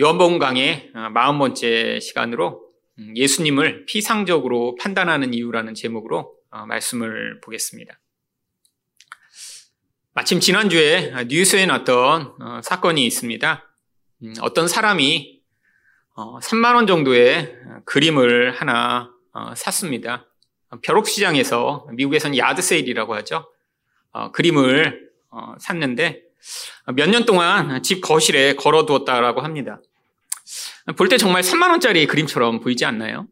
요한복음 강의 40번째 시간으로 예수님을 피상적으로 판단하는 이유라는 제목으로 말씀을 보겠습니다. 마침 지난주에 뉴스에 났던 사건이 있습니다. 어떤 사람이 3만원 정도의 그림을 하나 샀습니다. 벼룩시장에서 미국에서는 야드세일이라고 하죠. 그림을 샀는데 몇 년 동안 집 거실에 걸어두었다라고 합니다. 볼 때 정말 3만 원짜리 그림처럼 보이지 않나요?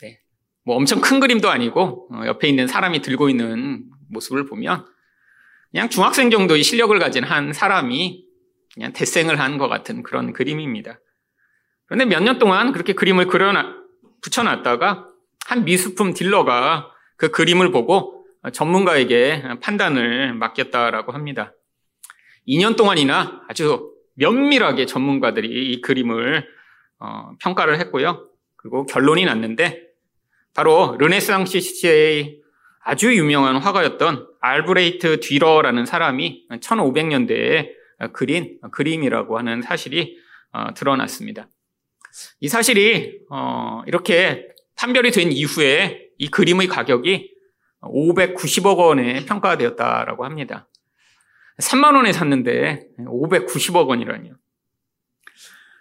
네. 뭐 엄청 큰 그림도 아니고 어, 옆에 있는 사람이 들고 있는 모습을 보면 그냥 중학생 정도의 실력을 가진 한 사람이 그냥 대생을 한 것 같은 그런 그림입니다. 그런데 몇 년 동안 그렇게 그림을 그려놔, 붙여놨다가 한 미술품 딜러가 그 그림을 보고 전문가에게 판단을 맡겼다라고 합니다. 2년 동안이나 아주 면밀하게 전문가들이 이 그림을 어, 평가를 했고요. 그리고 결론이 났는데 바로 르네상스 시대의 아주 유명한 화가였던 알브레이트 뒤러라는 사람이 1500년대에 그린 그림이라고 하는 사실이 어, 드러났습니다. 이 사실이 어, 이렇게 판별이 된 이후에 이 그림의 가격이 590억 원에 평가되었다라고 합니다. 3만 원에 샀는데 590억 원이라니요.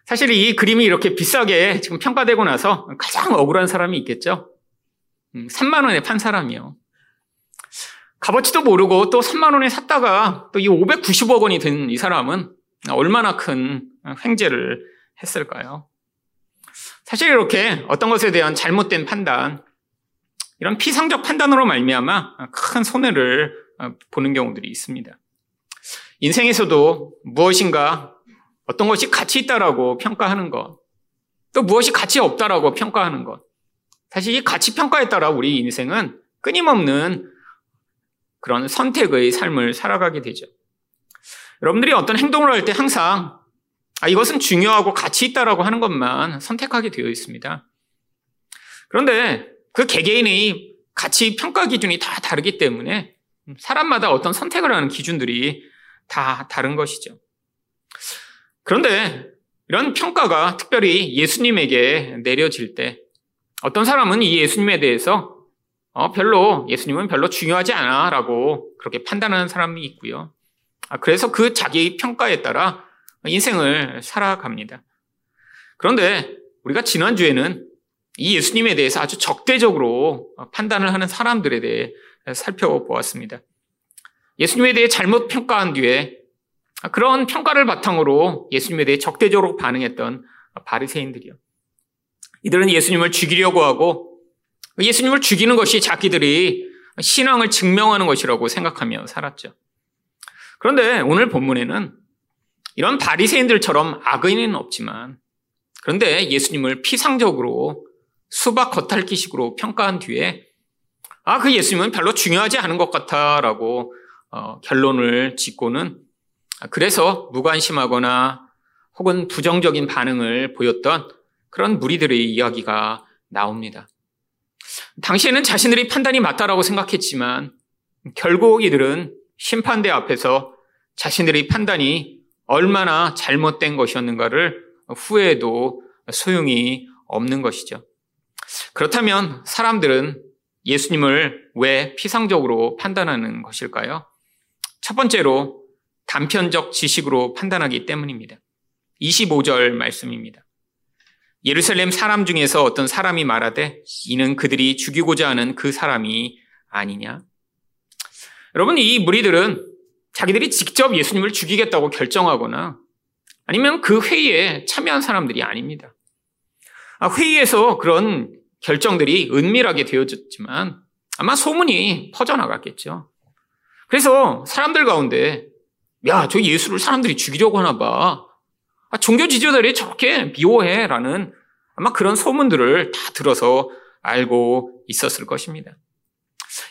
사실 이 그림이 이렇게 비싸게 지금 평가되고 나서 가장 억울한 사람이 있겠죠. 3만 음, 원에 판 사람이요. 값어치도 모르고 또 3만 원에 샀다가 또 이 590억 원이 된 이 사람은 얼마나 큰 횡재를 했을까요? 사실 이렇게 어떤 것에 대한 잘못된 판단, 이런 피상적 판단으로 말미암아 큰 손해를 보는 경우들이 있습니다. 인생에서도 무엇인가 어떤 것이 가치 있다라고 평가하는 것, 또 무엇이 가치 없다라고 평가하는 것. 사실 이 가치 평가에 따라 우리 인생은 끊임없는 그런 선택의 삶을 살아가게 되죠. 여러분들이 어떤 행동을 할 때 항상 아, 이것은 중요하고 가치 있다라고 하는 것만 선택하게 되어 있습니다. 그런데 그 개개인의 가치 평가 기준이 다 다르기 때문에 사람마다 어떤 선택을 하는 기준들이 다 다른 것이죠. 그런데 이런 평가가 특별히 예수님에게 내려질 때 어떤 사람은 이 예수님에 대해서 어, 별로 예수님은 별로 중요하지 않아라고 그렇게 판단하는 사람이 있고요. 아, 그래서 그 자기 평가에 따라 인생을 살아갑니다. 그런데 우리가 지난주에는 이 예수님에 대해서 아주 적대적으로 판단을 하는 사람들에 대해 살펴보았습니다. 예수님에 대해 잘못 평가한 뒤에 그런 평가를 바탕으로 예수님에 대해 적대적으로 반응했던 바리새인들이요. 이들은 예수님을 죽이려고 하고 예수님을 죽이는 것이 자기들이 신앙을 증명하는 것이라고 생각하며 살았죠. 그런데 오늘 본문에는 이런 바리새인들처럼 악의는 없지만 그런데 예수님을 피상적으로 수박 겉핥기식으로 평가한 뒤에 아, 그 예수님은 별로 중요하지 않은 것 같아 라고 어, 결론을 짓고는 그래서 무관심하거나 혹은 부정적인 반응을 보였던 그런 무리들의 이야기가 나옵니다. 당시에는 자신들이 판단이 맞다라고 생각했지만 결국 이들은 심판대 앞에서 자신들의 판단이 얼마나 잘못된 것이었는가를 후회해도 소용이 없는 것이죠. 그렇다면 사람들은 예수님을 왜 피상적으로 판단하는 것일까요? 첫 번째로 단편적 지식으로 판단하기 때문입니다. 25절 말씀입니다. 예루살렘 사람 중에서 어떤 사람이 말하되 이는 그들이 죽이고자 하는 그 사람이 아니냐? 여러분, 이 무리들은 자기들이 직접 예수님을 죽이겠다고 결정하거나 아니면 그 회의에 참여한 사람들이 아닙니다. 아, 회의에서 그런 결정들이 은밀하게 되어졌지만 아마 소문이 퍼져나갔겠죠. 그래서 사람들 가운데 야, 저 예수를 사람들이 죽이려고 하나 봐. 아, 종교 지도자들이 저렇게 미워해. 라는 아마 그런 소문들을 다 들어서 알고 있었을 것입니다.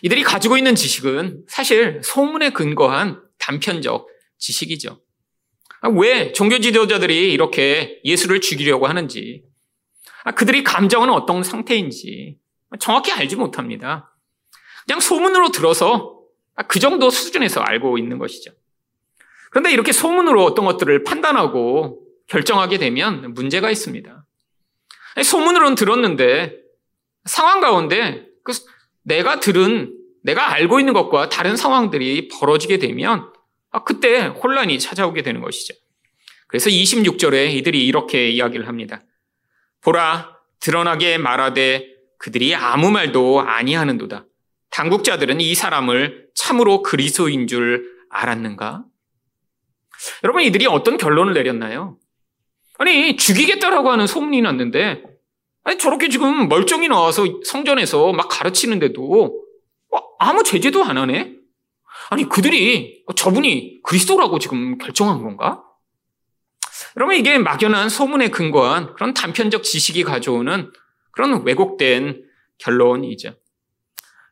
이들이 가지고 있는 지식은 사실 소문에 근거한 단편적 지식이죠. 아, 왜 종교 지도자들이 이렇게 예수를 죽이려고 하는지, 아, 그들이 감정은 어떤 상태인지 정확히 알지 못합니다. 그냥 소문으로 들어서 아, 그 정도 수준에서 알고 있는 것이죠. 그런데 이렇게 소문으로 어떤 것들을 판단하고 결정하게 되면 문제가 있습니다. 소문으로는 들었는데 상황 가운데 그 내가 들은 내가 알고 있는 것과 다른 상황들이 벌어지게 되면 아, 그때 혼란이 찾아오게 되는 것이죠. 그래서 26절에 이들이 이렇게 이야기를 합니다. 보라 드러나게 말하되 그들이 아무 말도 아니하는도다. 당국자들은 이 사람을 참으로 그리스도인 줄 알았는가? 여러분 이들이 어떤 결론을 내렸나요? 아니 죽이겠다라고 하는 소문이 났는데 아니 저렇게 지금 멀쩡히 나와서 성전에서 막 가르치는데도 어, 아무 제재도 안 하네? 아니 그들이 저분이 그리스도라고 지금 결정한 건가? 여러분 이게 막연한 소문에 근거한 그런 단편적 지식이 가져오는 그런 왜곡된 결론이죠.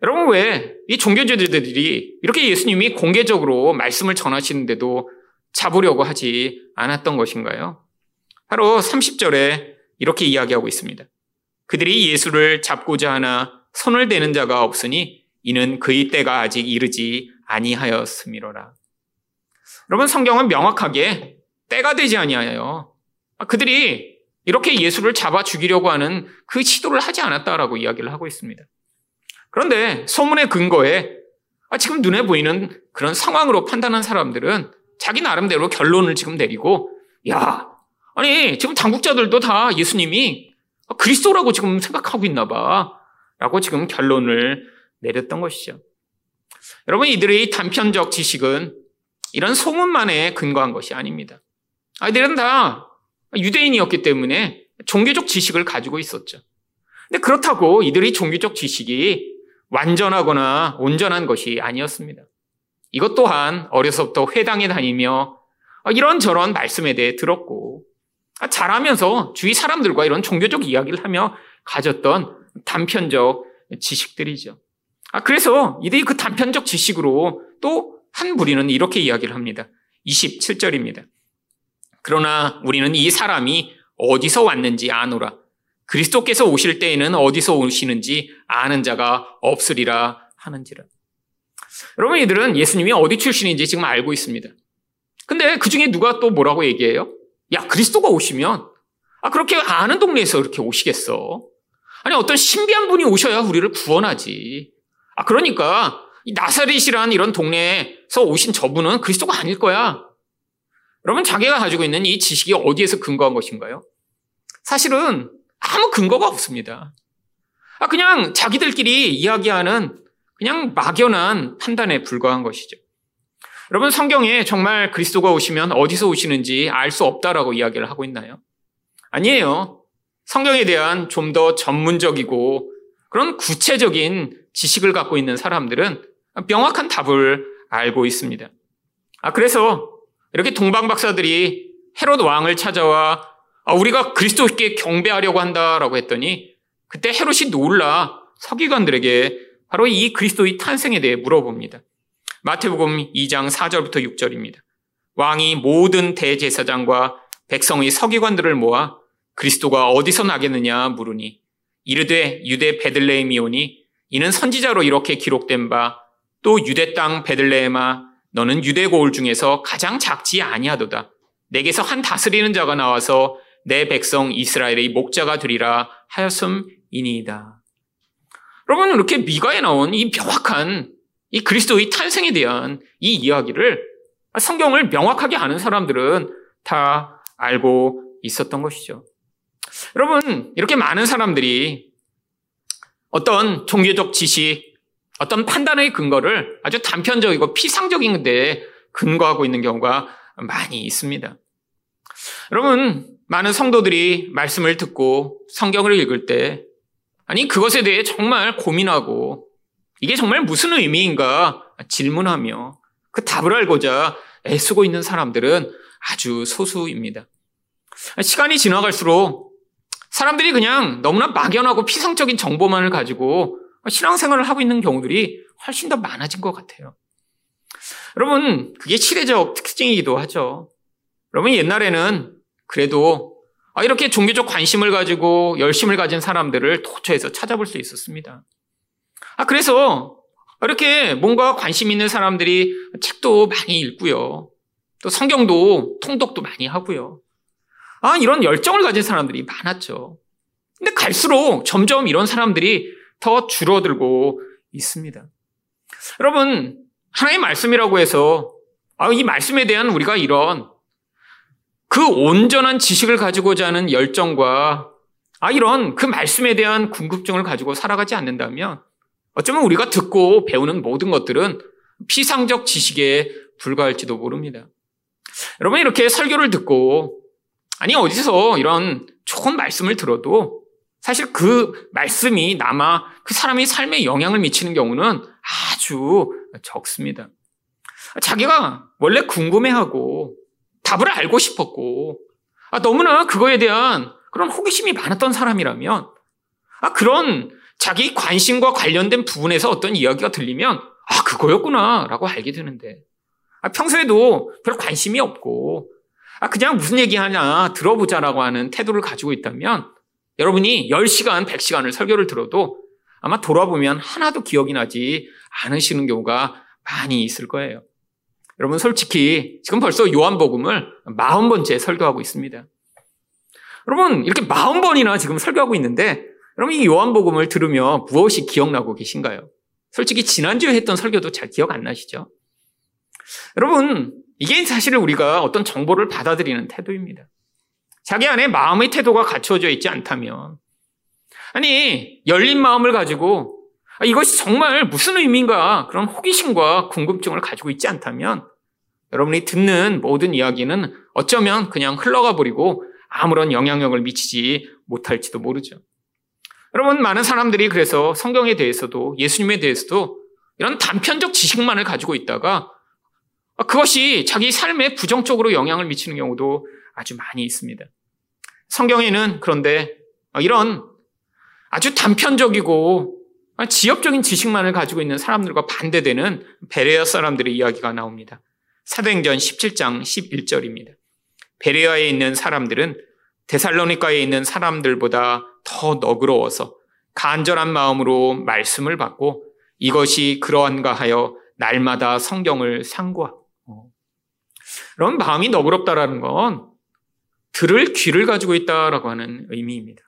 여러분 왜 이 종교제들이 이렇게 예수님이 공개적으로 말씀을 전하시는데도 잡으려고 하지 않았던 것인가요? 바로 30절에 이렇게 이야기하고 있습니다. 그들이 예수를 잡고자 하나 손을 대는 자가 없으니 이는 그의 때가 아직 이르지 아니하였음이로라. 여러분 성경은 명확하게 때가 되지 아니하여 그들이 이렇게 예수를 잡아 죽이려고 하는 그 시도를 하지 않았다라고 이야기를 하고 있습니다. 그런데 소문의 근거에 아, 지금 눈에 보이는 그런 상황으로 판단한 사람들은 자기 나름대로 결론을 지금 내리고 야 아니 지금 당국자들도 다 예수님이 그리스도라고 지금 생각하고 있나 봐 라고 지금 결론을 내렸던 것이죠. 여러분 이들의 단편적 지식은 이런 소문만에 근거한 것이 아닙니다. 아이들은 다 유대인이었기 때문에 종교적 지식을 가지고 있었죠. 근데 그렇다고 이들의 종교적 지식이 완전하거나 온전한 것이 아니었습니다. 이것 또한 어려서부터 회당에 다니며 이런저런 말씀에 대해 들었고 자라면서 주위 사람들과 이런 종교적 이야기를 하며 가졌던 단편적 지식들이죠. 아, 그래서 이들이 그 단편적 지식으로 또한 무리는 이렇게 이야기를 합니다. 27절입니다. 그러나 우리는 이 사람이 어디서 왔는지 아노라. 그리스도께서 오실 때에는 어디서 오시는지 아는 자가 없으리라 하는지라. 여러분, 이들은 예수님이 어디 출신인지 지금 알고 있습니다. 근데 그 중에 누가 또 뭐라고 얘기해요? 야, 그리스도가 오시면, 아, 그렇게 아는 동네에서 그렇게 오시겠어? 아니, 어떤 신비한 분이 오셔야 우리를 구원하지. 아, 그러니까, 이 나사렛이란 이런 동네에서 오신 저분은 그리스도가 아닐 거야. 여러분, 자기가 가지고 있는 이 지식이 어디에서 근거한 것인가요? 사실은 아무 근거가 없습니다. 아, 그냥 자기들끼리 이야기하는 그냥 막연한 판단에 불과한 것이죠. 여러분, 성경에 정말 그리스도가 오시면 어디서 오시는지 알 수 없다라고 이야기를 하고 있나요? 아니에요. 성경에 대한 좀 더 전문적이고 그런 구체적인 지식을 갖고 있는 사람들은 명확한 답을 알고 있습니다. 아, 그래서 이렇게 동방박사들이 헤롯 왕을 찾아와 아, 우리가 그리스도께 경배하려고 한다라고 했더니 그때 헤롯이 놀라 서기관들에게 바로 이 그리스도의 탄생에 대해 물어봅니다. 마태복음 2장 4절부터 6절입니다. 왕이 모든 대제사장과 백성의 서기관들을 모아 그리스도가 어디서 나겠느냐 물으니 이르되 유대 베들레헴이오니 이는 선지자로 이렇게 기록된 바 또 유대 땅 베들레헴아 너는 유대 고을 중에서 가장 작지 아니하도다. 내게서 한 다스리는 자가 나와서 내 백성 이스라엘의 목자가 되리라 하였음이니이다. 여러분 이렇게 미가에 나온 이 명확한 이 그리스도의 탄생에 대한 이 이야기를 성경을 명확하게 아는 사람들은 다 알고 있었던 것이죠. 여러분 이렇게 많은 사람들이 어떤 종교적 지식, 어떤 판단의 근거를 아주 단편적이고 피상적인 데 근거하고 있는 경우가 많이 있습니다. 여러분, 많은 성도들이 말씀을 듣고 성경을 읽을 때, 아니, 그것에 대해 정말 고민하고, 이게 정말 무슨 의미인가 질문하며 그 답을 알고자 애쓰고 있는 사람들은 아주 소수입니다. 시간이 지나갈수록 사람들이 그냥 너무나 막연하고 피상적인 정보만을 가지고 신앙생활을 하고 있는 경우들이 훨씬 더 많아진 것 같아요. 여러분, 그게 시대적 특징이기도 하죠. 여러분, 옛날에는 그래도 아, 이렇게 종교적 관심을 가지고 열심을 가진 사람들을 도처에서 찾아볼 수 있었습니다. 아, 그래서 이렇게 뭔가 관심 있는 사람들이 책도 많이 읽고요. 또 성경도 통독도 많이 하고요. 아, 이런 열정을 가진 사람들이 많았죠. 근데 갈수록 점점 이런 사람들이 더 줄어들고 있습니다. 여러분, 하나의 말씀이라고 해서 아, 이 말씀에 대한 우리가 이런 그 온전한 지식을 가지고자 하는 열정과 아, 이런 그 말씀에 대한 궁금증을 가지고 살아가지 않는다면 어쩌면 우리가 듣고 배우는 모든 것들은 피상적 지식에 불과할지도 모릅니다. 여러분, 이렇게 설교를 듣고 아니, 어디서 이런 좋은 말씀을 들어도 사실 그 말씀이 남아 그 사람의 삶에 영향을 미치는 경우는 아주 적습니다. 자기가 원래 궁금해하고 답을 알고 싶었고 아, 너무나 그거에 대한 그런 호기심이 많았던 사람이라면 아, 그런 자기 관심과 관련된 부분에서 어떤 이야기가 들리면 아, 그거였구나 라고 알게 되는데 아, 평소에도 별 관심이 없고 아, 그냥 무슨 얘기 하냐 들어보자라고 하는 태도를 가지고 있다면 여러분이 10시간, 100시간을 설교를 들어도 아마 돌아보면 하나도 기억이 나지 않으시는 경우가 많이 있을 거예요. 여러분 솔직히 지금 벌써 요한복음을 40번째 설교하고 있습니다. 여러분 이렇게 40번이나 지금 설교하고 있는데 여러분 이 요한복음을 들으며 무엇이 기억나고 계신가요? 솔직히 지난주에 했던 설교도 잘 기억 안 나시죠? 여러분 이게 사실 우리가 어떤 정보를 받아들이는 태도입니다. 자기 안에 마음의 태도가 갖춰져 있지 않다면, 아니, 열린 마음을 가지고 아, 이것이 정말 무슨 의미인가 그런 호기심과 궁금증을 가지고 있지 않다면 여러분이 듣는 모든 이야기는 어쩌면 그냥 흘러가 버리고 아무런 영향력을 미치지 못할지도 모르죠. 여러분, 많은 사람들이 그래서 성경에 대해서도 예수님에 대해서도 이런 단편적 지식만을 가지고 있다가 그것이 자기 삶에 부정적으로 영향을 미치는 경우도 아주 많이 있습니다. 성경에는 그런데 이런 아주 단편적이고 지엽적인 지식만을 가지고 있는 사람들과 반대되는 베레아 사람들의 이야기가 나옵니다. 사도행전 17장 11절입니다. 베레아에 있는 사람들은 데살로니카에 있는 사람들보다 더 너그러워서 간절한 마음으로 말씀을 받고 이것이 그러한가 하여 날마다 성경을 상고하고 그런 마음이 너그럽다라는 건 들을 귀를 가지고 있다라고 하는 의미입니다.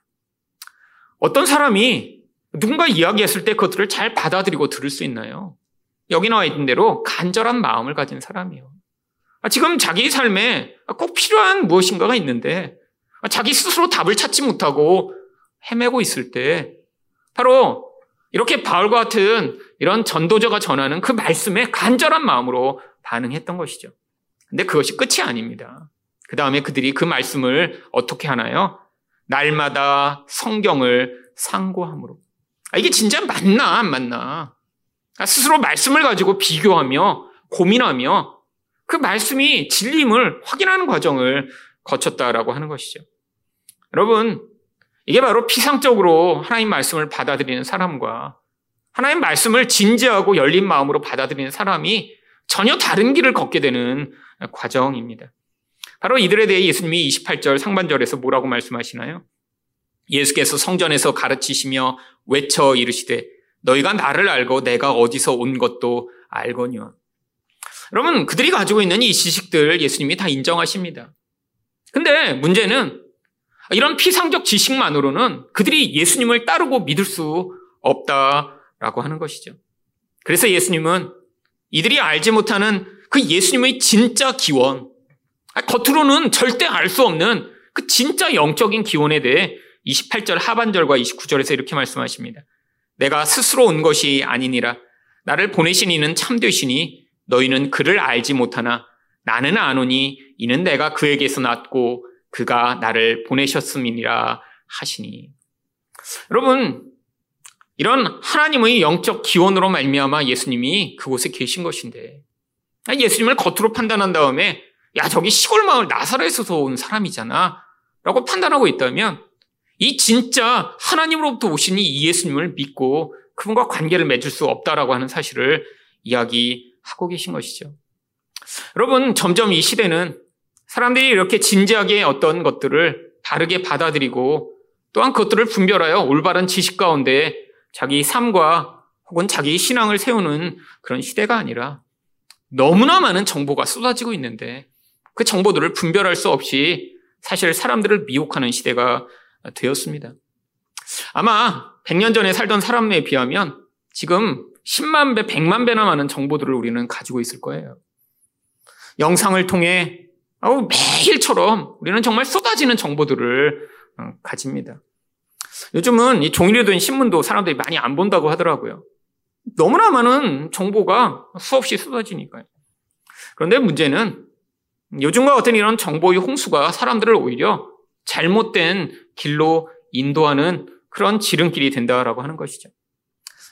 어떤 사람이 누군가 이야기했을 때 그것들을 잘 받아들이고 들을 수 있나요? 여기 나와 있는 대로 간절한 마음을 가진 사람이요. 아, 지금 자기 삶에 꼭 필요한 무엇인가가 있는데 아, 자기 스스로 답을 찾지 못하고 헤매고 있을 때 바로 이렇게 바울과 같은 이런 전도자가 전하는 그 말씀에 간절한 마음으로 반응했던 것이죠. 근데 그것이 끝이 아닙니다. 그 다음에 그들이 그 말씀을 어떻게 하나요? 날마다 성경을 상고함으로. 아, 이게 진짜 맞나, 안 맞나? 아, 스스로 말씀을 가지고 비교하며 고민하며 그 말씀이 진리임을 확인하는 과정을 거쳤다라고 하는 것이죠. 여러분, 이게 바로 피상적으로 하나님 말씀을 받아들이는 사람과 하나님 말씀을 진지하고 열린 마음으로 받아들이는 사람이 전혀 다른 길을 걷게 되는 과정입니다. 바로 이들에 대해 예수님이 28절 상반절에서 뭐라고 말씀하시나요? 예수께서 성전에서 가르치시며 외쳐 이르시되 너희가 나를 알고 내가 어디서 온 것도 알거니와. 여러분 그들이 가지고 있는 이 지식들 예수님이 다 인정하십니다. 근데 문제는 이런 피상적 지식만으로는 그들이 예수님을 따르고 믿을 수 없다라고 하는 것이죠. 그래서 예수님은 이들이 알지 못하는 그 예수님의 진짜 기원, 아, 겉으로는 절대 알 수 없는 그 진짜 영적인 기원에 대해 28절 하반절과 29절에서 이렇게 말씀하십니다. 내가 스스로 온 것이 아니니라. 나를 보내신 이는 참되시니 너희는 그를 알지 못하나 나는 아노니 이는 내가 그에게서 났고 그가 나를 보내셨음이니라 하시니. 여러분, 이런 하나님의 영적 기원으로 말미암아 예수님이 그곳에 계신 것인데 예수님을 겉으로 판단한 다음에 야, 저기 시골 마을 나사렛에서 온 사람이잖아. 라고 판단하고 있다면 이 진짜 하나님으로부터 오신 이 예수님을 믿고 그분과 관계를 맺을 수 없다라고 하는 사실을 이야기하고 계신 것이죠. 여러분, 점점 이 시대는 사람들이 이렇게 진지하게 어떤 것들을 바르게 받아들이고 또한 그것들을 분별하여 올바른 지식 가운데 자기 삶과 혹은 자기 신앙을 세우는 그런 시대가 아니라 너무나 많은 정보가 쏟아지고 있는데 그 정보들을 분별할 수 없이 사실 사람들을 미혹하는 시대가 되었습니다. 아마 100년 전에 살던 사람에 비하면 지금 10만 배, 100만 배나 많은 정보들을 우리는 가지고 있을 거예요. 영상을 통해 매일처럼 우리는 정말 쏟아지는 정보들을 어, 가집니다. 요즘은 이 종이로 된 신문도 사람들이 많이 안 본다고 하더라고요. 너무나 많은 정보가 수없이 쏟아지니까요. 그런데 문제는 요즘과 같은 이런 정보의 홍수가 사람들을 오히려 잘못된 길로 인도하는 그런 지름길이 된다라고 하는 것이죠.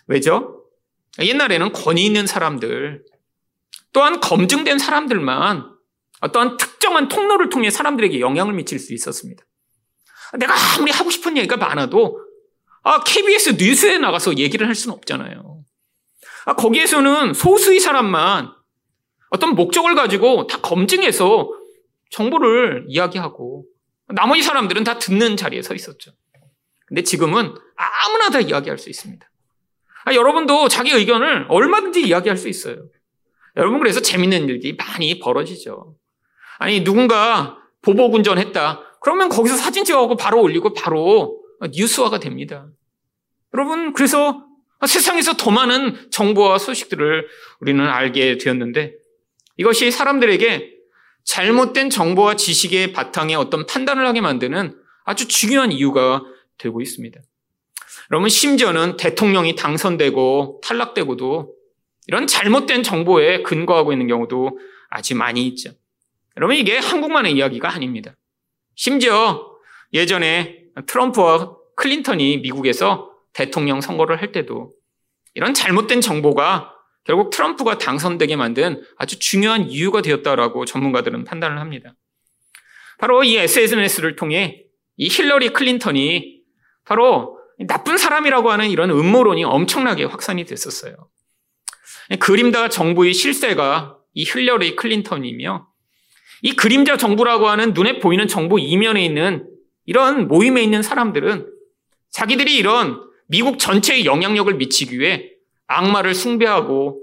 왜죠? 옛날에는 권위 있는 사람들, 또한 검증된 사람들만 어떠한 특정한 통로를 통해 사람들에게 영향을 미칠 수 있었습니다. 내가 아무리 하고 싶은 얘기가 많아도 아, KBS 뉴스에 나가서 얘기를 할 수는 없잖아요. 아, 거기에서는 소수의 사람만 어떤 목적을 가지고 다 검증해서 정보를 이야기하고 나머지 사람들은 다 듣는 자리에 서 있었죠. 근데 지금은 아무나 다 이야기할 수 있습니다. 아, 여러분도 자기 의견을 얼마든지 이야기할 수 있어요. 여러분 그래서 재밌는 일들이 많이 벌어지죠. 아니 누군가 보복 운전했다. 그러면 거기서 사진 찍어갖고 바로 올리고 바로 뉴스화가 됩니다. 여러분 그래서 세상에서 더 많은 정보와 소식들을 우리는 알게 되었는데 이것이 사람들에게 잘못된 정보와 지식의 바탕에 어떤 판단을 하게 만드는 아주 중요한 이유가 되고 있습니다. 여러분 심지어는 대통령이 당선되고 탈락되고도 이런 잘못된 정보에 근거하고 있는 경우도 아주 많이 있죠. 여러분 이게 한국만의 이야기가 아닙니다. 심지어 예전에 트럼프와 클린턴이 미국에서 대통령 선거를 할 때도 이런 잘못된 정보가 결국 트럼프가 당선되게 만든 아주 중요한 이유가 되었다라고 전문가들은 판단을 합니다. 바로 이 SNS를 통해 이 힐러리 클린턴이 바로 나쁜 사람이라고 하는 이런 음모론이 엄청나게 확산이 됐었어요. 그림자 정부의 실세가 이 힐러리 클린턴이며 이 그림자 정부라고 하는 눈에 보이는 정부 이면에 있는 이런 모임에 있는 사람들은 자기들이 이런 미국 전체에 영향력을 미치기 위해 악마를 숭배하고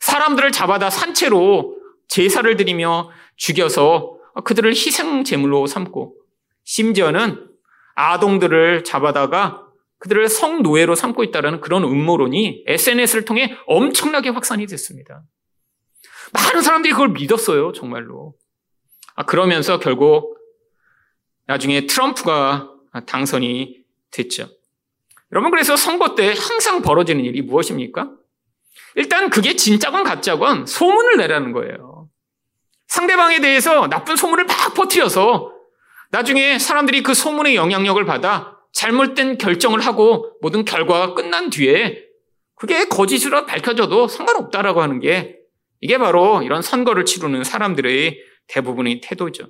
사람들을 잡아다 산채로 제사를 드리며 죽여서 그들을 희생 제물로 삼고 심지어는 아동들을 잡아다가 그들을 성노예로 삼고 있다는 그런 음모론이 SNS를 통해 엄청나게 확산이 됐습니다. 많은 사람들이 그걸 믿었어요, 정말로. 아, 그러면서 결국 나중에 트럼프가 당선이 됐죠. 여러분, 그래서 선거 때 항상 벌어지는 일이 무엇입니까? 일단 그게 진짜건 가짜건 소문을 내라는 거예요. 상대방에 대해서 나쁜 소문을 막 퍼뜨려서 나중에 사람들이 그 소문의 영향력을 받아 잘못된 결정을 하고 모든 결과가 끝난 뒤에 그게 거짓으로 밝혀져도 상관없다라고 하는 게 이게 바로 이런 선거를 치르는 사람들의 대부분의 태도죠.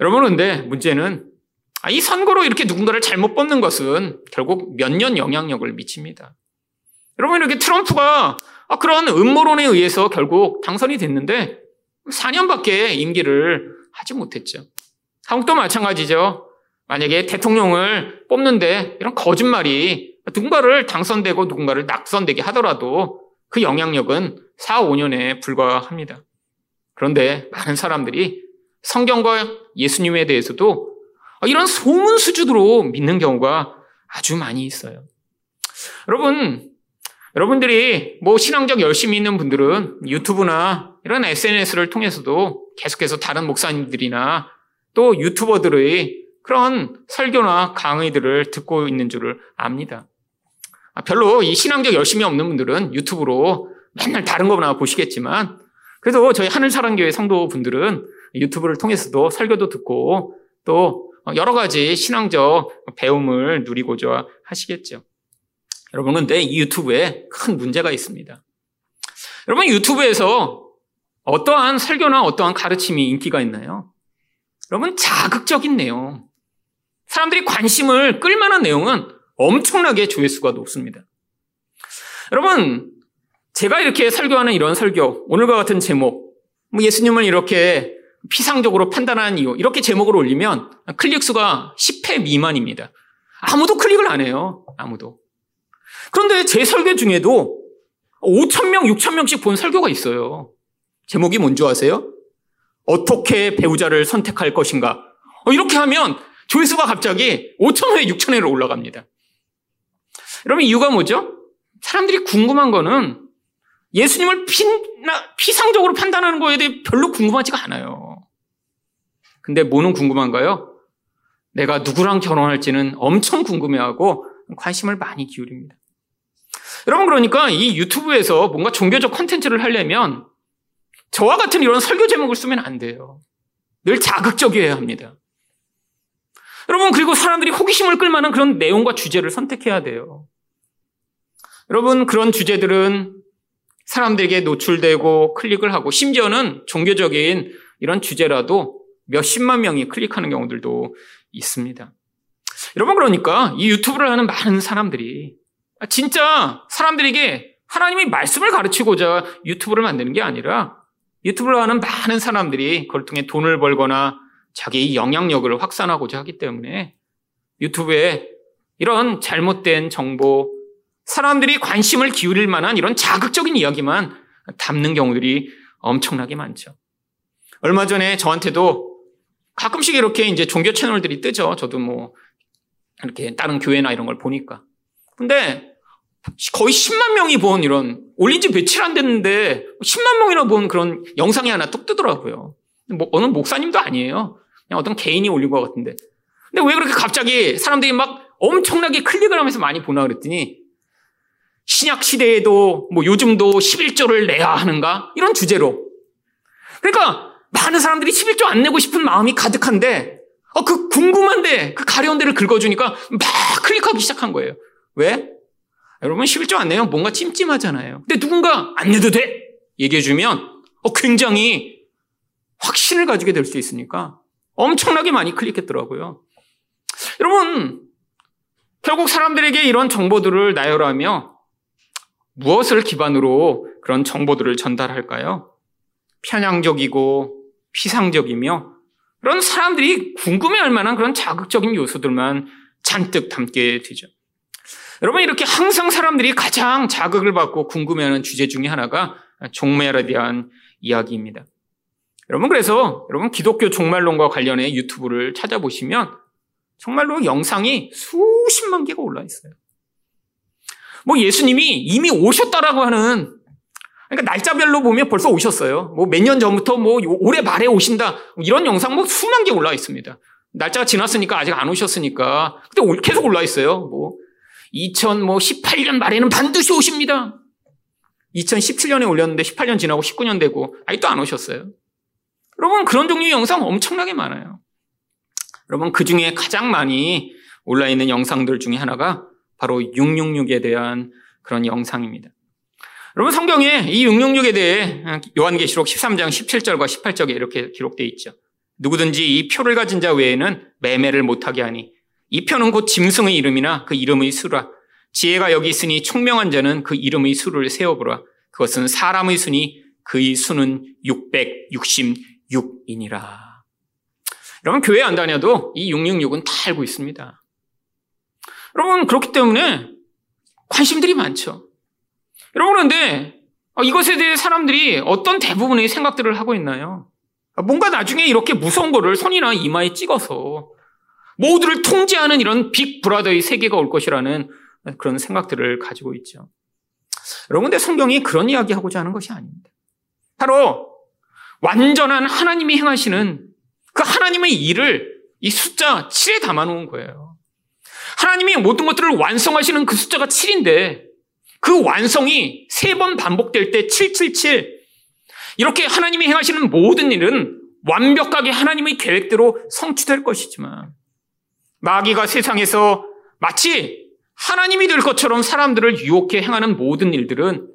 여러분, 근데 문제는 아, 이 선거로 이렇게 누군가를 잘못 뽑는 것은 결국 몇 년 영향력을 미칩니다. 여러분, 이렇게 트럼프가 아, 그런 음모론에 의해서 결국 당선이 됐는데 4년밖에 임기를 하지 못했죠. 한국도 마찬가지죠. 만약에 대통령을 뽑는데 이런 거짓말이 누군가를 당선되고 누군가를 낙선되게 하더라도 그 영향력은 4, 5년에 불과합니다. 그런데 많은 사람들이 성경과 예수님에 대해서도 이런 소문 수준으로 믿는 경우가 아주 많이 있어요. 여러분, 여러분들이 뭐 신앙적 열심히 있는 분들은 유튜브나 이런 SNS를 통해서도 계속해서 다른 목사님들이나 또 유튜버들의 그런 설교나 강의들을 듣고 있는 줄을 압니다. 아, 별로 이 신앙적 열심이 없는 분들은 유튜브로 맨날 다른 거나 보시겠지만 그래도 저희 하늘사랑교회 성도분들은 유튜브를 통해서도 설교도 듣고 또 여러 가지 신앙적 배움을 누리고자 하시겠죠. 여러분, 근데 이 유튜브에 큰 문제가 있습니다. 여러분, 유튜브에서 어떠한 설교나 어떠한 가르침이 인기가 있나요? 여러분, 자극적인 내용. 사람들이 관심을 끌만한 내용은 엄청나게 조회수가 높습니다. 여러분, 제가 이렇게 설교하는 이런 설교, 오늘과 같은 제목, 뭐 예수님을 이렇게 피상적으로 판단하는 이유, 이렇게 제목을 올리면 클릭수가 10회 미만입니다. 아무도 클릭을 안 해요. 아무도. 그런데 제 설교 중에도 5천명, 6천명씩 본 설교가 있어요. 제목이 뭔지 아세요? 어떻게 배우자를 선택할 것인가? 어, 이렇게 하면 조회수가 갑자기 5천회에 6천회로 올라갑니다. 여러분 이유가 뭐죠? 사람들이 궁금한 거는 예수님을 피, 피상적으로 판단하는 거에 대해 별로 궁금하지가 않아요. 근데 뭐는 궁금한가요? 내가 누구랑 결혼할지는 엄청 궁금해하고 관심을 많이 기울입니다. 여러분 그러니까 이 유튜브에서 뭔가 종교적 컨텐츠를 하려면 저와 같은 이런 설교 제목을 쓰면 안 돼요. 늘 자극적이어야 합니다. 여러분 그리고 사람들이 호기심을 끌만한 그런 내용과 주제를 선택해야 돼요. 여러분 그런 주제들은 사람들에게 노출되고 클릭을 하고 심지어는 종교적인 이런 주제라도 몇십만 명이 클릭하는 경우들도 있습니다. 여러분 그러니까 이 유튜브를 하는 많은 사람들이 진짜 사람들에게 하나님의 말씀을 가르치고자 유튜브를 만드는 게 아니라 유튜브를 하는 많은 사람들이 그걸 통해 돈을 벌거나 자기의 영향력을 확산하고자 하기 때문에 유튜브에 이런 잘못된 정보, 사람들이 관심을 기울일 만한 이런 자극적인 이야기만 담는 경우들이 엄청나게 많죠. 얼마 전에 저한테도 가끔씩 이렇게 이제 종교 채널들이 뜨죠. 저도 뭐 이렇게 다른 교회나 이런 걸 보니까. 근데 거의 10만 명이 본 이런 올린 지 며칠 안 됐는데 10만 명이나 본 그런 영상이 하나 뚝 뜨더라고요. 뭐 어느 목사님도 아니에요. 그냥 어떤 개인이 올린 것 같은데. 근데 왜 그렇게 갑자기 사람들이 막 엄청나게 클릭을 하면서 많이 보나 그랬더니 신약 시대에도 뭐 요즘도 11조를 내야 하는가? 이런 주제로. 그러니까 많은 사람들이 11조 안 내고 싶은 마음이 가득한데 어, 그 궁금한데 그 가려운 데를 긁어주니까 막 클릭하기 시작한 거예요. 왜? 여러분 11조 안 내면 뭔가 찜찜하잖아요. 근데 누군가 안 내도 돼! 얘기해주면 어, 굉장히 확신을 가지게 될 수 있으니까 엄청나게 많이 클릭했더라고요. 여러분, 결국 사람들에게 이런 정보들을 나열하며 무엇을 기반으로 그런 정보들을 전달할까요? 편향적이고 피상적이며 그런 사람들이 궁금해할 만한 그런 자극적인 요소들만 잔뜩 담게 되죠. 여러분 이렇게 항상 사람들이 가장 자극을 받고 궁금해하는 주제 중에 하나가 종말에 대한 이야기입니다. 여러분 그래서 여러분 기독교 종말론과 관련해 유튜브를 찾아보시면 정말로 영상이 수십만 개가 올라 있어요. 뭐 예수님이 이미 오셨다라고 하는 그러니까 날짜별로 보면 벌써 오셨어요. 뭐 몇 년 전부터 뭐 올해 말에 오신다. 이런 영상 뭐 수만 개 올라 있습니다. 날짜가 지났으니까 아직 안 오셨으니까. 근데 계속 올라 있어요. 뭐 2018년 말에는 반드시 오십니다. 2017년에 올렸는데 18년 지나고 19년 되고 아직도 안 오셨어요. 여러분 그런 종류의 영상 엄청나게 많아요. 여러분 그 중에 가장 많이 올라 있는 영상들 중에 하나가 바로 666에 대한 그런 영상입니다. 여러분 성경에 이 666에 대해 요한계시록 13장 17절과 18절에 이렇게 기록되어 있죠. 누구든지 이 표를 가진 자 외에는 매매를 못하게 하니 이 표는 곧 짐승의 이름이나 그 이름의 수라. 지혜가 여기 있으니 총명한 자는 그 이름의 수를 세어보라. 그것은 사람의 수니 그의 수는 666이니라. 여러분 교회 안 다녀도 이 666은 다 알고 있습니다. 여러분, 그렇기 때문에 관심들이 많죠. 여러분, 그런데 이것에 대해 사람들이 어떤 대부분의 생각들을 하고 있나요? 뭔가 나중에 이렇게 무서운 거를 손이나 이마에 찍어서 모두를 통제하는 이런 빅 브라더의 세계가 올 것이라는 그런 생각들을 가지고 있죠. 여러분, 근데 성경이 그런 이야기 하고자 하는 것이 아닙니다. 바로 완전한 하나님이 행하시는 그 하나님의 일을 이 숫자 7에 담아 놓은 거예요. 하나님이 모든 것들을 완성하시는 그 숫자가 7인데 그 완성이 세 번 반복될 때 777. 이렇게 하나님이 행하시는 모든 일은 완벽하게 하나님의 계획대로 성취될 것이지만 마귀가 세상에서 마치 하나님이 될 것처럼 사람들을 유혹해 행하는 모든 일들은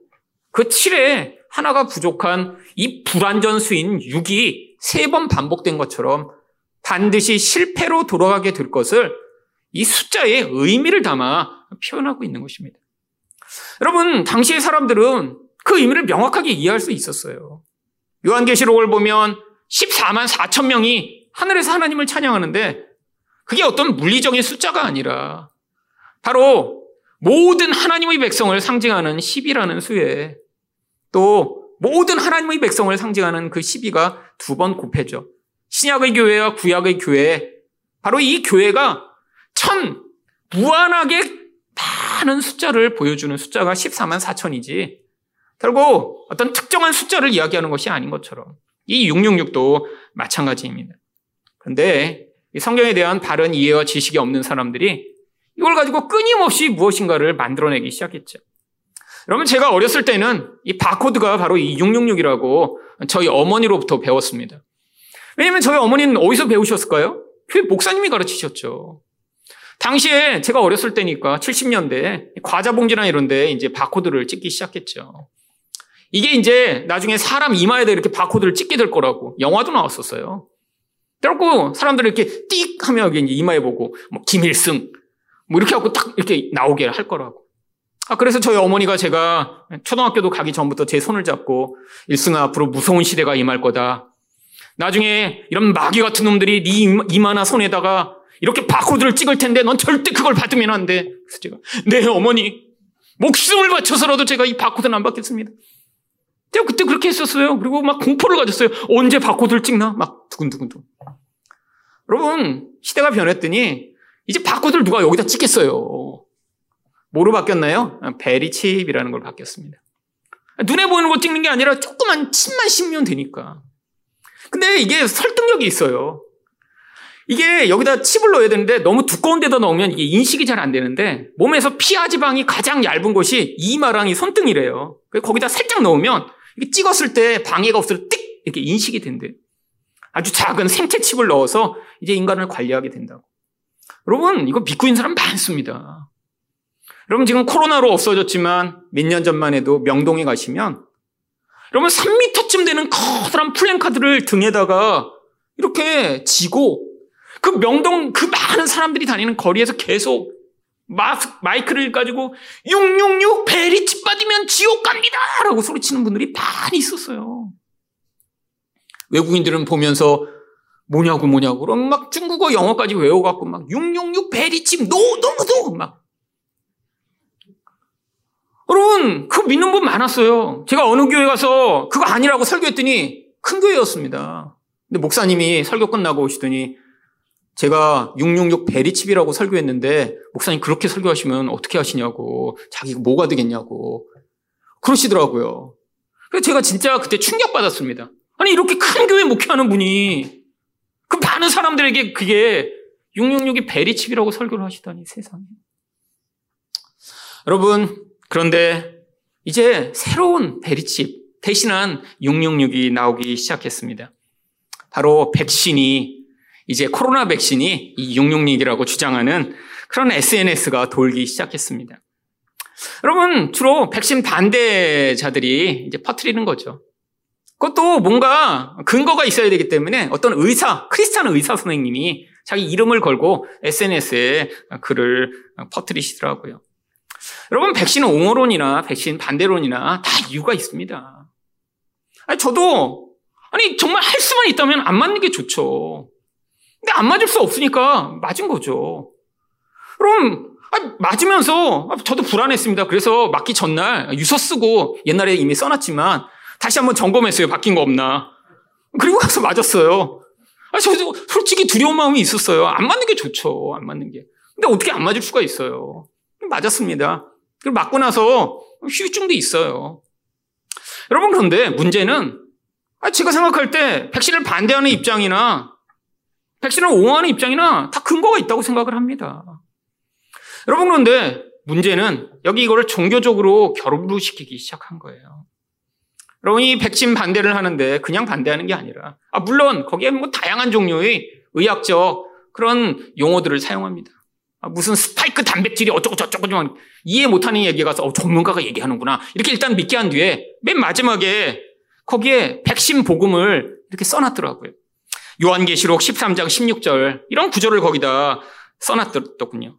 그 7에 하나가 부족한 이 불완전수인 6이 세 번 반복된 것처럼 반드시 실패로 돌아가게 될 것을 이 숫자의 의미를 담아 표현하고 있는 것입니다. 여러분, 당시의 사람들은 그 의미를 명확하게 이해할 수 있었어요. 요한계시록을 보면 14만 4천 명이 하늘에서 하나님을 찬양하는데 그게 어떤 물리적인 숫자가 아니라 바로 모든 하나님의 백성을 상징하는 10이라는 수에 또 모든 하나님의 백성을 상징하는 그 12가 두 번 곱해져. 신약의 교회와 구약의 교회 바로 이 교회가 천, 무한하게 많은 숫자를 보여주는 숫자가 14만 4천이지. 결국 어떤 특정한 숫자를 이야기하는 것이 아닌 것처럼 이 666도 마찬가지입니다. 그런데 성경에 대한 바른 이해와 지식이 없는 사람들이 이걸 가지고 끊임없이 무엇인가를 만들어내기 시작했죠. 여러분 제가 어렸을 때는 이 바코드가 바로 이 666이라고 저희 어머니로부터 배웠습니다. 왜냐면 저희 어머니는 어디서 배우셨을까요? 교회 목사님이 가르치셨죠. 당시에 제가 어렸을 때니까 70년대 과자 봉지나 이런 데 이제 바코드를 찍기 시작했죠. 이게 이제 나중에 사람 이마에다 이렇게 바코드를 찍게 될 거라고 영화도 나왔었어요. 그래갖고 사람들이 이렇게 띡 하면 여기 이제 이마에 보고 뭐 김일승 뭐 이렇게 하고 딱 이렇게 나오게 할 거라고. 아 그래서 저희 어머니가 제가 초등학교도 가기 전부터 제 손을 잡고 일승아 앞으로 무서운 시대가 임할 거다. 나중에 이런 마귀 같은 놈들이 네 이마나 손에다가 이렇게 바코드를 찍을 텐데 넌 절대 그걸 받으면 안 돼. 그래서 제가 네 어머니 목숨을 바쳐서라도 제가 이 바코드는 안 받겠습니다. 제가 그때 그렇게 했었어요. 그리고 막 공포를 가졌어요. 언제 바코드를 찍나? 막 두근두근두근. 여러분 시대가 변했더니 이제 바코드를 누가 여기다 찍겠어요. 뭐로 바뀌었나요? 베리칩이라는 걸 바뀌었습니다. 눈에 보이는 거 찍는 게 아니라 조그만 칩만 씹으면 되니까. 근데 이게 설득력이 있어요. 이게 여기다 칩을 넣어야 되는데 너무 두꺼운 데다 넣으면 이게 인식이 잘 안 되는데 몸에서 피하 지방이 가장 얇은 곳이 이마랑 이 손등이래요. 거기다 살짝 넣으면 찍었을 때 방해가 없을 띡 이렇게 인식이 된대. 아주 작은 생체 칩을 넣어서 이제 인간을 관리하게 된다고. 여러분 이거 믿고 있는 사람 많습니다. 여러분 지금 코로나로 없어졌지만 몇 년 전만 해도 명동에 가시면 여러분 3미터쯤 되는 커다란 플랜카드를 등에다가 이렇게 지고 그 명동 그 많은 사람들이 다니는 거리에서 계속 마스, 마이크를 가지고 666 베리칩 받으면 지옥 갑니다! 라고 소리치는 분들이 많이 있었어요. 외국인들은 보면서 뭐냐고 뭐냐고 그럼 막 중국어 영어까지 외워갖고 막 666 베리칩 no no no 막 여러분 그거 믿는 분 많았어요. 제가 어느 교회 가서 그거 아니라고 설교했더니 큰 교회였습니다. 근데 목사님이 설교 끝나고 오시더니 제가 666 베리칩이라고 설교했는데 목사님 그렇게 설교하시면 어떻게 하시냐고 자기가 뭐가 되겠냐고 그러시더라고요. 그래서 제가 진짜 그때 충격받았습니다. 아니 이렇게 큰 교회 목회하는 분이 그 많은 사람들에게 그게 666이 베리칩이라고 설교를 하시다니 세상에. 여러분 그런데 이제 새로운 베리칩 대신한 666이 나오기 시작했습니다. 바로 백신이 이제 코로나 백신이 이 666이라고 주장하는 그런 SNS가 돌기 시작했습니다. 여러분, 주로 백신 반대자들이 이제 퍼트리는 거죠. 그것도 뭔가 근거가 있어야 되기 때문에 어떤 의사, 크리스찬 의사 선생님이 자기 이름을 걸고 SNS에 글을 퍼트리시더라고요. 여러분, 백신 옹호론이나 백신 반대론이나 다 이유가 있습니다. 아니, 저도, 아니, 정말 할 수만 있다면 안 맞는 게 좋죠. 근데 안 맞을 수 없으니까 맞은 거죠. 그럼 맞으면서 저도 불안했습니다. 그래서 맞기 전날 유서 쓰고 옛날에 이미 써놨지만 다시 한번 점검했어요. 바뀐 거 없나. 그리고 가서 맞았어요. 아, 저도 솔직히 두려운 마음이 있었어요. 안 맞는 게 좋죠. 안 맞는 게. 근데 어떻게 안 맞을 수가 있어요. 맞았습니다. 그리고 맞고 나서 휴증도 있어요. 여러분 그런데 문제는 제가 생각할 때 백신을 반대하는 입장이나 백신을 옹호하는 입장이나 다 근거가 있다고 생각을 합니다. 여러분 그런데 문제는 여기 이거를 종교적으로 결합 시키기 시작한 거예요. 여러분 이 백신 반대를 하는데 그냥 반대하는 게 아니라 아 물론 거기에 뭐 다양한 종류의 의학적 그런 용어들을 사용합니다. 아, 무슨 스파이크 단백질이 어쩌고 저쩌고 좀 이해 못하는 얘기 가서 어, 전문가가 얘기하는구나 이렇게 일단 믿게 한 뒤에 맨 마지막에 거기에 백신 복음을 이렇게 써놨더라고요. 요한계시록 13장 16절 이런 구절을 거기다 써놨더군요.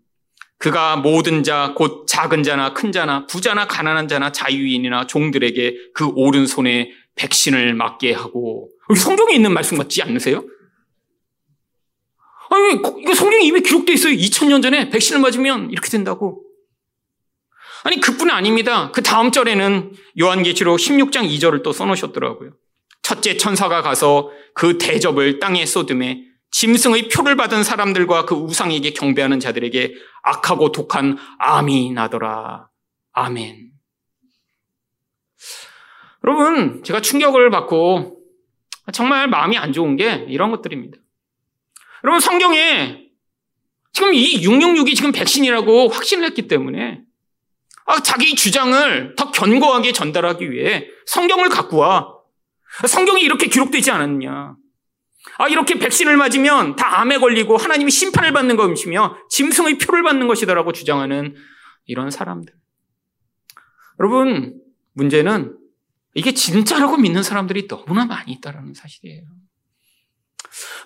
그가 모든 자, 곧 작은 자나 큰 자나 부자나 가난한 자나 자유인이나 종들에게 그 오른손에 백신을 맞게 하고 성경에 있는 말씀 같지 않으세요? 아니, 이거 성경에 이미 기록되어 있어요. 2000년 전에 백신을 맞으면 이렇게 된다고. 아니, 그뿐 아닙니다. 그 다음 절에는 요한계시록 16장 2절을 또 써놓으셨더라고요. 첫째 천사가 가서 그 대접을 땅에 쏟음에 짐승의 표를 받은 사람들과 그 우상에게 경배하는 자들에게 악하고 독한 암이 나더라. 아멘. 여러분, 제가 충격을 받고 정말 마음이 안 좋은 게 이런 것들입니다. 여러분, 성경에 지금 이 666이 지금 백신이라고 확신을 했기 때문에 아, 자기 주장을 더 견고하게 전달하기 위해 성경을 갖고 와. 성경이 이렇게 기록되지 않았느냐. 아, 이렇게 백신을 맞으면 다 암에 걸리고 하나님이 심판을 받는 것이며 짐승의 표를 받는 것이다라고 주장하는 이런 사람들. 여러분, 문제는 이게 진짜라고 믿는 사람들이 너무나 많이 있다는 사실이에요.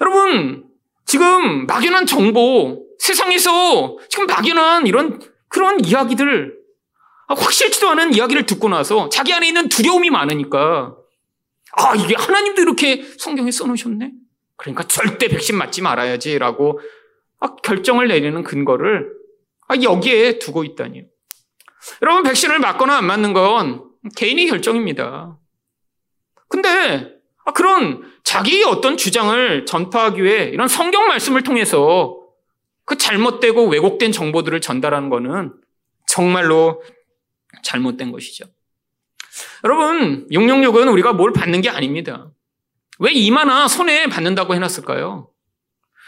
여러분, 지금 막연한 정보, 세상에서 지금 막연한 이런 그런 이야기들, 확실치도 않은 이야기를 듣고 나서 자기 안에 있는 두려움이 많으니까, 아, 이게 하나님도 이렇게 성경에 써놓으셨네? 그러니까 절대 백신 맞지 말아야지라고 아, 결정을 내리는 근거를 아, 여기에 두고 있다니요. 여러분, 백신을 맞거나 안 맞는 건 개인의 결정입니다. 근데 아, 그런 자기의 어떤 주장을 전파하기 위해 이런 성경 말씀을 통해서 그 잘못되고 왜곡된 정보들을 전달하는 것은 정말로 잘못된 것이죠. 여러분, 666은 우리가 뭘 받는 게 아닙니다. 왜 이마나 손에 받는다고 해놨을까요?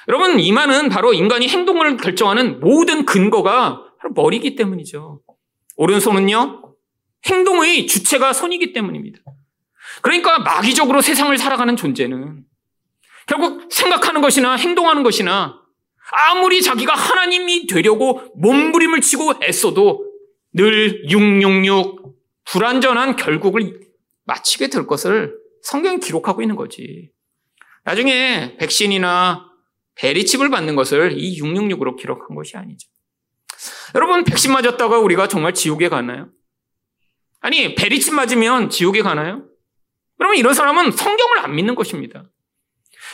여러분, 이마는 바로 인간이 행동을 결정하는 모든 근거가 바로 머리이기 때문이죠. 오른손은요, 행동의 주체가 손이기 때문입니다. 그러니까 마귀적으로 세상을 살아가는 존재는 결국 생각하는 것이나 행동하는 것이나 아무리 자기가 하나님이 되려고 몸부림을 치고 애써도 늘 666 불완전한 결국을 마치게 될 것을 성경이 기록하고 있는 거지. 나중에 백신이나 베리칩을 받는 것을 이 666으로 기록한 것이 아니죠. 여러분, 백신 맞았다가 우리가 정말 지옥에 가나요? 아니, 베리칩 맞으면 지옥에 가나요? 그러면 이런 사람은 성경을 안 믿는 것입니다.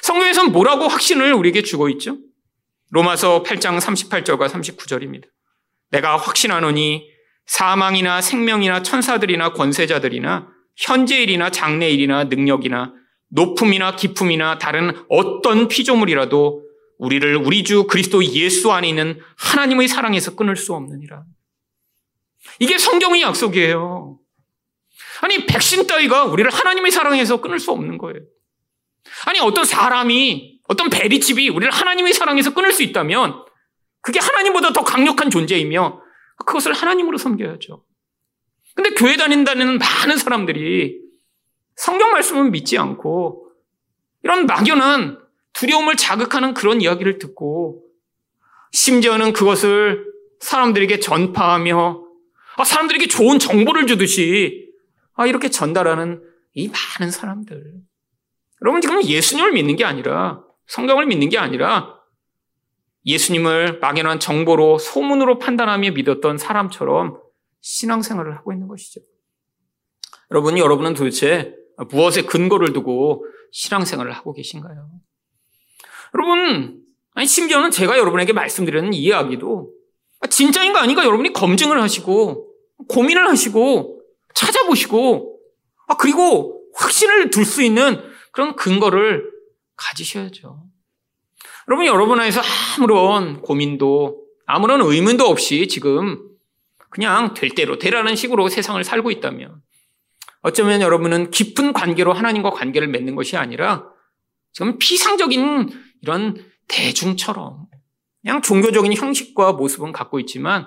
성경에서는 뭐라고 확신을 우리에게 주고 있죠? 로마서 8장 38절과 39절입니다. 내가 확신하노니 사망이나 생명이나 천사들이나 권세자들이나 현재일이나 장래일이나 능력이나 높음이나 기품이나 다른 어떤 피조물이라도 우리를 우리 주 그리스도 예수 안에 있는 하나님의 사랑에서 끊을 수 없느니라. 이게 성경의 약속이에요. 아니, 백신 따위가 우리를 하나님의 사랑에서 끊을 수 없는 거예요. 아니, 어떤 사람이, 어떤 베리집이 우리를 하나님의 사랑에서 끊을 수 있다면 그게 하나님보다 더 강력한 존재이며 그것을 하나님으로 섬겨야죠. 근데 교회 다닌다는 많은 사람들이 성경 말씀은 믿지 않고 이런 막연한 두려움을 자극하는 그런 이야기를 듣고 심지어는 그것을 사람들에게 전파하며 아, 사람들에게 좋은 정보를 주듯이 아, 이렇게 전달하는 이 많은 사람들. 여러분 지금 예수님을 믿는 게 아니라 성경을 믿는 게 아니라 예수님을 막연한 정보로 소문으로 판단하며 믿었던 사람처럼 신앙생활을 하고 있는 것이죠. 여러분, 여러분은 도대체 무엇에 근거를 두고 신앙생활을 하고 계신가요? 여러분, 아니, 심지어는 제가 여러분에게 말씀드리는 이 이야기도 진짜인가 아닌가 여러분이 검증을 하시고 고민을 하시고 찾아보시고 아, 그리고 확신을 둘 수 있는 그런 근거를 가지셔야죠. 여러분, 여러분 안에서 아무런 고민도 아무런 의문도 없이 지금 그냥 될 대로 되라는 식으로 세상을 살고 있다면 어쩌면 여러분은 깊은 관계로 하나님과 관계를 맺는 것이 아니라 지금 피상적인 이런 대중처럼 그냥 종교적인 형식과 모습은 갖고 있지만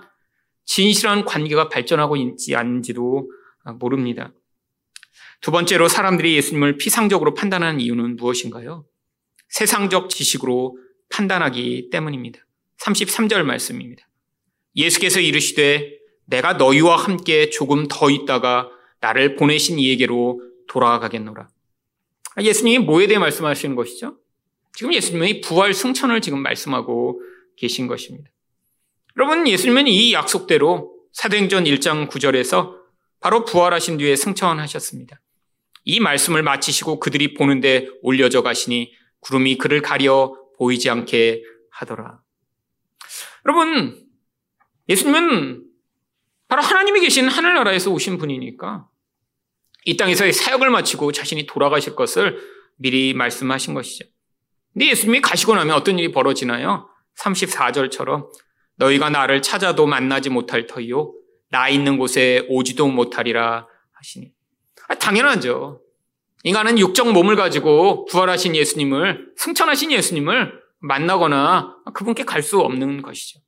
진실한 관계가 발전하고 있지 않은지도 모릅니다. 두 번째로 사람들이 예수님을 피상적으로 판단하는 이유는 무엇인가요? 세상적 지식으로 판단하기 때문입니다. 33절 말씀입니다. 예수께서 이르시되 내가 너희와 함께 조금 더 있다가 나를 보내신 이에게로 돌아가겠노라. 예수님이 뭐에 대해 말씀하시는 것이죠? 지금 예수님의 부활 승천을 지금 말씀하고 계신 것입니다. 여러분, 예수님은 이 약속대로 사도행전 1장 9절에서 바로 부활하신 뒤에 승천하셨습니다. 이 말씀을 마치시고 그들이 보는데 올려져 가시니 구름이 그를 가려 보이지 않게 하더라. 여러분, 예수님은 바로 하나님이 계신 하늘나라에서 오신 분이니까 이 땅에서의 사역을 마치고 자신이 돌아가실 것을 미리 말씀하신 것이죠. 근데 예수님이 가시고 나면 어떤 일이 벌어지나요? 34절처럼 너희가 나를 찾아도 만나지 못할 터이요. 나 있는 곳에 오지도 못하리라 하시니. 아, 당연하죠. 인간은 육적 몸을 가지고 부활하신 예수님을, 승천하신 예수님을 만나거나 그분께 갈 수 없는 것이죠.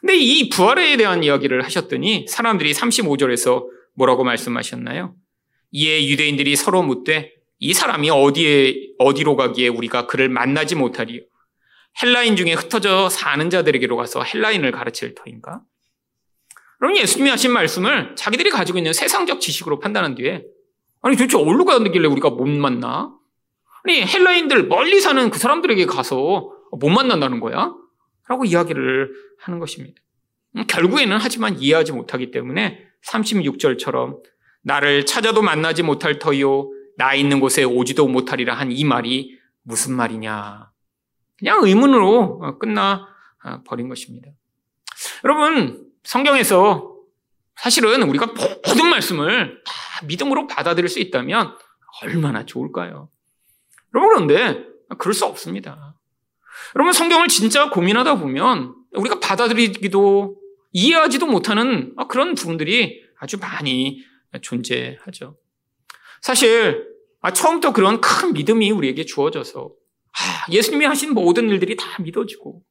근데 이 부활에 대한 이야기를 하셨더니 사람들이 35절에서 뭐라고 말씀하셨나요? 이에 유대인들이 서로 묻되 이 사람이 어디에, 어디로 가기에 우리가 그를 만나지 못하리요? 헬라인 중에 흩어져 사는 자들에게로 가서 헬라인을 가르칠 터인가? 그럼 예수님이 하신 말씀을 자기들이 가지고 있는 세상적 지식으로 판단한 뒤에 아니 도대체 어디로 가길래 우리가 못 만나? 아니 헬라인들 멀리 사는 그 사람들에게 가서 못 만난다는 거야? 라고 이야기를 하는 것입니다. 결국에는 하지만 이해하지 못하기 때문에 36절처럼 나를 찾아도 만나지 못할 터요 나 있는 곳에 오지도 못하리라 한 이 말이 무슨 말이냐. 그냥 의문으로 끝나 버린 것입니다. 여러분, 성경에서 사실은 우리가 모든 말씀을 다 믿음으로 받아들일 수 있다면 얼마나 좋을까요? 여러분, 그런데 그럴 수 없습니다. 여러분, 성경을 진짜 고민하다 보면 우리가 받아들이기도 이해하지도 못하는 그런 부분들이 아주 많이 존재하죠. 사실 아, 처음부터 그런 큰 믿음이 우리에게 주어져서 아, 예수님이 하신 모든 일들이 다 믿어지고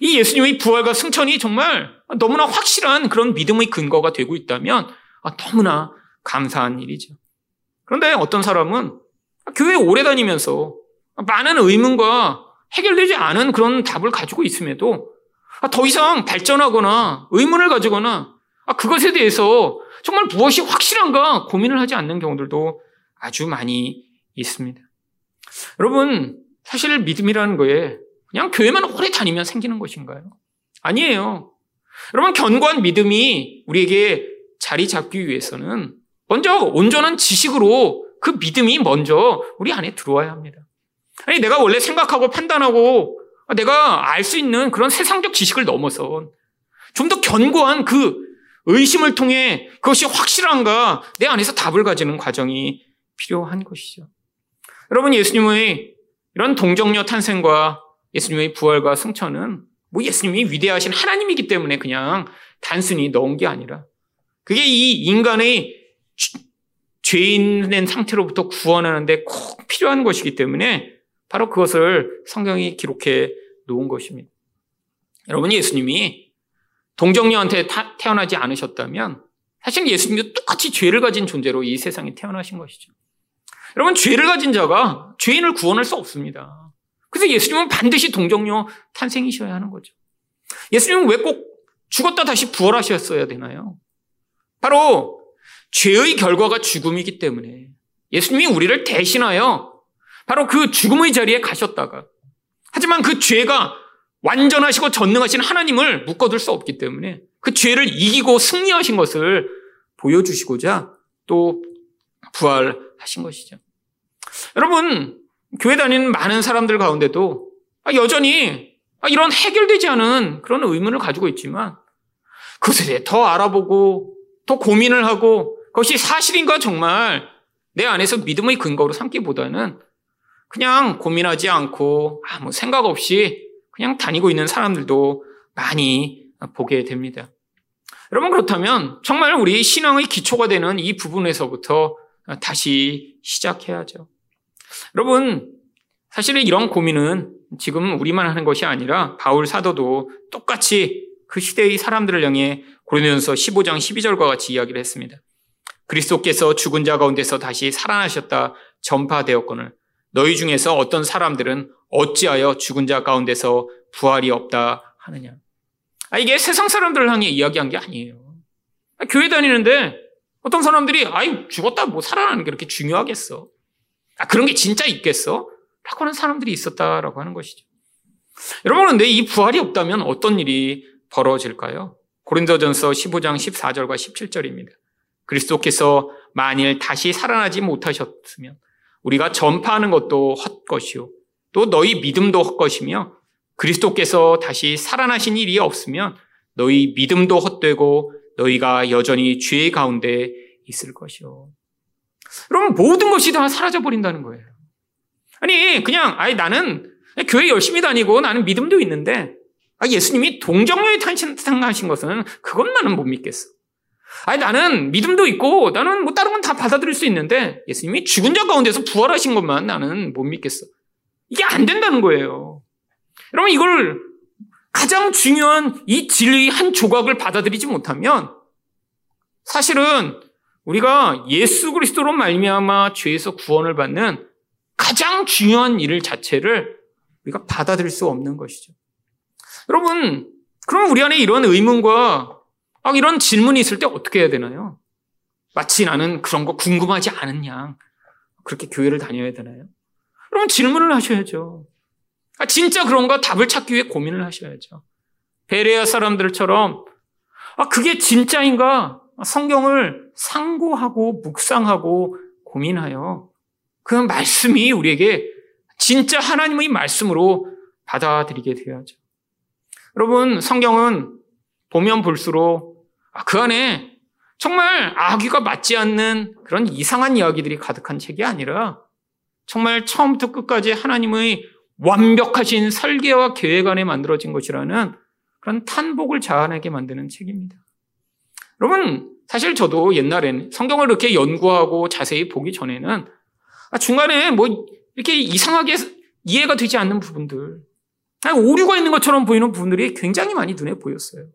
이 예수님의 부활과 승천이 정말 너무나 확실한 그런 믿음의 근거가 되고 있다면 아, 너무나 감사한 일이죠. 그런데 어떤 사람은 교회 오래 다니면서 많은 의문과 해결되지 않은 그런 답을 가지고 있음에도 더 이상 발전하거나 의문을 가지거나 그것에 대해서 정말 무엇이 확실한가 고민을 하지 않는 경우들도 아주 많이 있습니다. 여러분, 사실 믿음이라는 거에 그냥 교회만 오래 다니면 생기는 것인가요? 아니에요. 여러분, 견고한 믿음이 우리에게 자리 잡기 위해서는 먼저 온전한 지식으로 그 믿음이 먼저 우리 안에 들어와야 합니다. 아니, 내가 원래 생각하고 판단하고 내가 알 수 있는 그런 세상적 지식을 넘어서 좀더 견고한 그 의심을 통해 그것이 확실한가 내 안에서 답을 가지는 과정이 필요한 것이죠. 여러분 예수님의 이런 동정녀 탄생과 예수님의 부활과 승천은 뭐 예수님이 위대하신 하나님이기 때문에 그냥 단순히 넣은 게 아니라 그게 이 인간의 죄인된 상태로부터 구원하는데 꼭 필요한 것이기 때문에 바로 그것을 성경이 기록해 놓은 것입니다. 여러분 예수님이 동정녀한테 태어나지 않으셨다면 사실 예수님도 똑같이 죄를 가진 존재로 이 세상에 태어나신 것이죠. 여러분 죄를 가진 자가 죄인을 구원할 수 없습니다. 그래서 예수님은 반드시 동정녀 탄생이셔야 하는 거죠. 예수님은 왜 꼭 죽었다 다시 부활하셨어야 되나요? 바로 죄의 결과가 죽음이기 때문에 예수님이 우리를 대신하여 바로 그 죽음의 자리에 가셨다가 하지만 그 죄가 완전하시고 전능하신 하나님을 묶어둘 수 없기 때문에 그 죄를 이기고 승리하신 것을 보여주시고자 또 부활하신 것이죠. 여러분, 교회 다니는 많은 사람들 가운데도 여전히 이런 해결되지 않은 그런 의문을 가지고 있지만 그것에 대해 더 알아보고 더 고민을 하고 그것이 사실인가 정말 내 안에서 믿음의 근거로 삼기보다는 그냥 고민하지 않고 아무 생각 없이 그냥 다니고 있는 사람들도 많이 보게 됩니다. 여러분 그렇다면 정말 우리 신앙의 기초가 되는 이 부분에서부터 다시 시작해야죠. 여러분 사실은 이런 고민은 지금 우리만 하는 것이 아니라 바울 사도도 똑같이 그 시대의 사람들을 향해 고린도전서 15장 12절과 같이 이야기를 했습니다. 그리스도께서 죽은 자 가운데서 다시 살아나셨다 전파되었거늘 너희 중에서 어떤 사람들은 어찌하여 죽은 자 가운데서 부활이 없다 하느냐. 아, 이게 세상 사람들을 향해 이야기한 게 아니에요. 아, 교회 다니는데 어떤 사람들이 아이 죽었다 뭐 살아나는 게 그렇게 중요하겠어. 아, 그런 게 진짜 있겠어? 라고 하는 사람들이 있었다라고 하는 것이죠. 여러분, 근데 이 부활이 없다면 어떤 일이 벌어질까요? 고린도전서 15장 14절과 17절입니다. 그리스도께서 만일 다시 살아나지 못하셨으면 우리가 전파하는 것도 헛것이요. 또 너희 믿음도 헛것이며 그리스도께서 다시 살아나신 일이 없으면 너희 믿음도 헛되고 너희가 여전히 죄 가운데 있을 것이요. 그러면 모든 것이 다 사라져 버린다는 거예요. 아니 그냥 아니 나는 교회 열심히 다니고 나는 믿음도 있는데 아, 예수님이 동정녀에 탄생하신 것은 나는 못 믿겠어. 아니 나는 믿음도 있고 나는 뭐 다른 건 다 받아들일 수 있는데 예수님이 죽은 자 가운데서 부활하신 것만 나는 못 믿겠어. 이게 안 된다는 거예요. 여러분 이걸 가장 중요한 이 진리의 한 조각을 받아들이지 못하면 사실은 우리가 예수 그리스도로 말미암아 죄에서 구원을 받는 가장 중요한 일 자체를 우리가 받아들일 수 없는 것이죠. 여러분, 그럼 우리 안에 이런 의문과 이런 질문이 있을 때 어떻게 해야 되나요? 마치 나는 그런 거 궁금하지 않은 양 그렇게 교회를 다녀야 되나요? 그럼 질문을 하셔야죠. 아, 진짜 그런가 답을 찾기 위해 고민을 하셔야죠. 베레아 사람들처럼 아, 그게 진짜인가? 성경을 상고하고 묵상하고 고민하여 그 말씀이 우리에게 진짜 하나님의 말씀으로 받아들이게 되어야죠. 여러분, 성경은 보면 볼수록 아, 그 안에 정말 아귀가 맞지 않는 그런 이상한 이야기들이 가득한 책이 아니라 정말 처음부터 끝까지 하나님의 완벽하신 설계와 계획 안에 만들어진 것이라는 그런 탄복을 자아내게 만드는 책입니다. 여러분, 사실 저도 옛날에는 성경을 이렇게 연구하고 자세히 보기 전에는 아, 중간에 뭐 이렇게 이상하게 이해가 되지 않는 부분들, 오류가 있는 것처럼 보이는 부분들이 굉장히 많이 눈에 보였어요.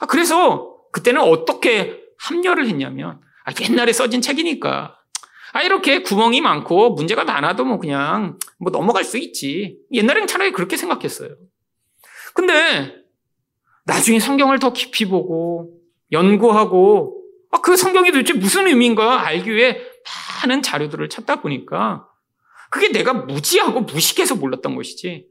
아, 그래서 그때는 어떻게 합려를 했냐면, 아, 옛날에 써진 책이니까. 아, 이렇게 구멍이 많고 문제가 많아도 뭐 그냥 뭐 넘어갈 수 있지. 옛날엔 차라리 그렇게 생각했어요. 근데 나중에 성경을 더 깊이 보고 연구하고 아, 그 성경이 도대체 무슨 의미인가 알기 위해 많은 자료들을 찾다 보니까 그게 내가 무지하고 무식해서 몰랐던 것이지.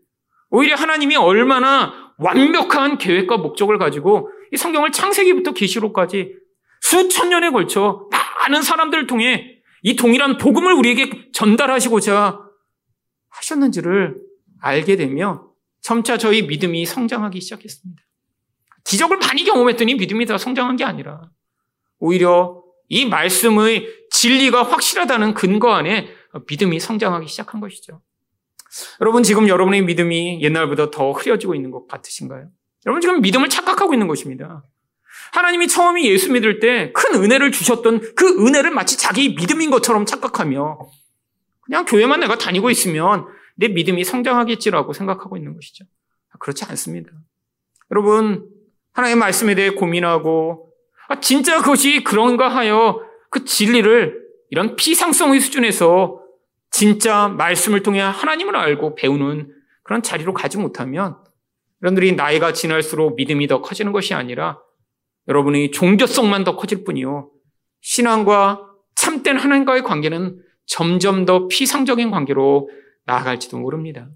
오히려 하나님이 얼마나 완벽한 계획과 목적을 가지고 이 성경을 창세기부터 계시록까지 수천 년에 걸쳐 많은 사람들을 통해 이 동일한 복음을 우리에게 전달하시고자 하셨는지를 알게 되며 점차 저희 믿음이 성장하기 시작했습니다. 기적을 많이 경험했더니 믿음이 더 성장한 게 아니라 오히려 이 말씀의 진리가 확실하다는 근거 안에 믿음이 성장하기 시작한 것이죠. 여러분 지금 여러분의 믿음이 옛날보다 더 흐려지고 있는 것 같으신가요? 여러분 지금 믿음을 착각하고 있는 것입니다. 하나님이 처음에 예수 믿을 때 큰 은혜를 주셨던 그 은혜를 마치 자기 믿음인 것처럼 착각하며 그냥 교회만 내가 다니고 있으면 내 믿음이 성장하겠지라고 생각하고 있는 것이죠. 그렇지 않습니다. 여러분 하나님의 말씀에 대해 고민하고 아, 진짜 그것이 그런가 하여 그 진리를 이런 피상성의 수준에서 진짜 말씀을 통해 하나님을 알고 배우는 그런 자리로 가지 못하면 여러분들이 나이가 지날수록 믿음이 더 커지는 것이 아니라 여러분의 종교성만 더 커질 뿐이요. 신앙과 참된 하나님과의 관계는 점점 더 피상적인 관계로 나아갈지도 모릅니다.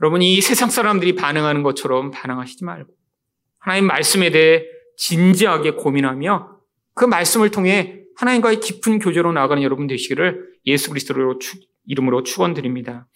여러분, 이 세상 사람들이 반응하는 것처럼 반응하시지 말고 하나님 말씀에 대해 진지하게 고민하며 그 말씀을 통해 하나님과의 깊은 교제로 나아가는 여러분 되시기를 예수 그리스도로 이름으로 축원드립니다.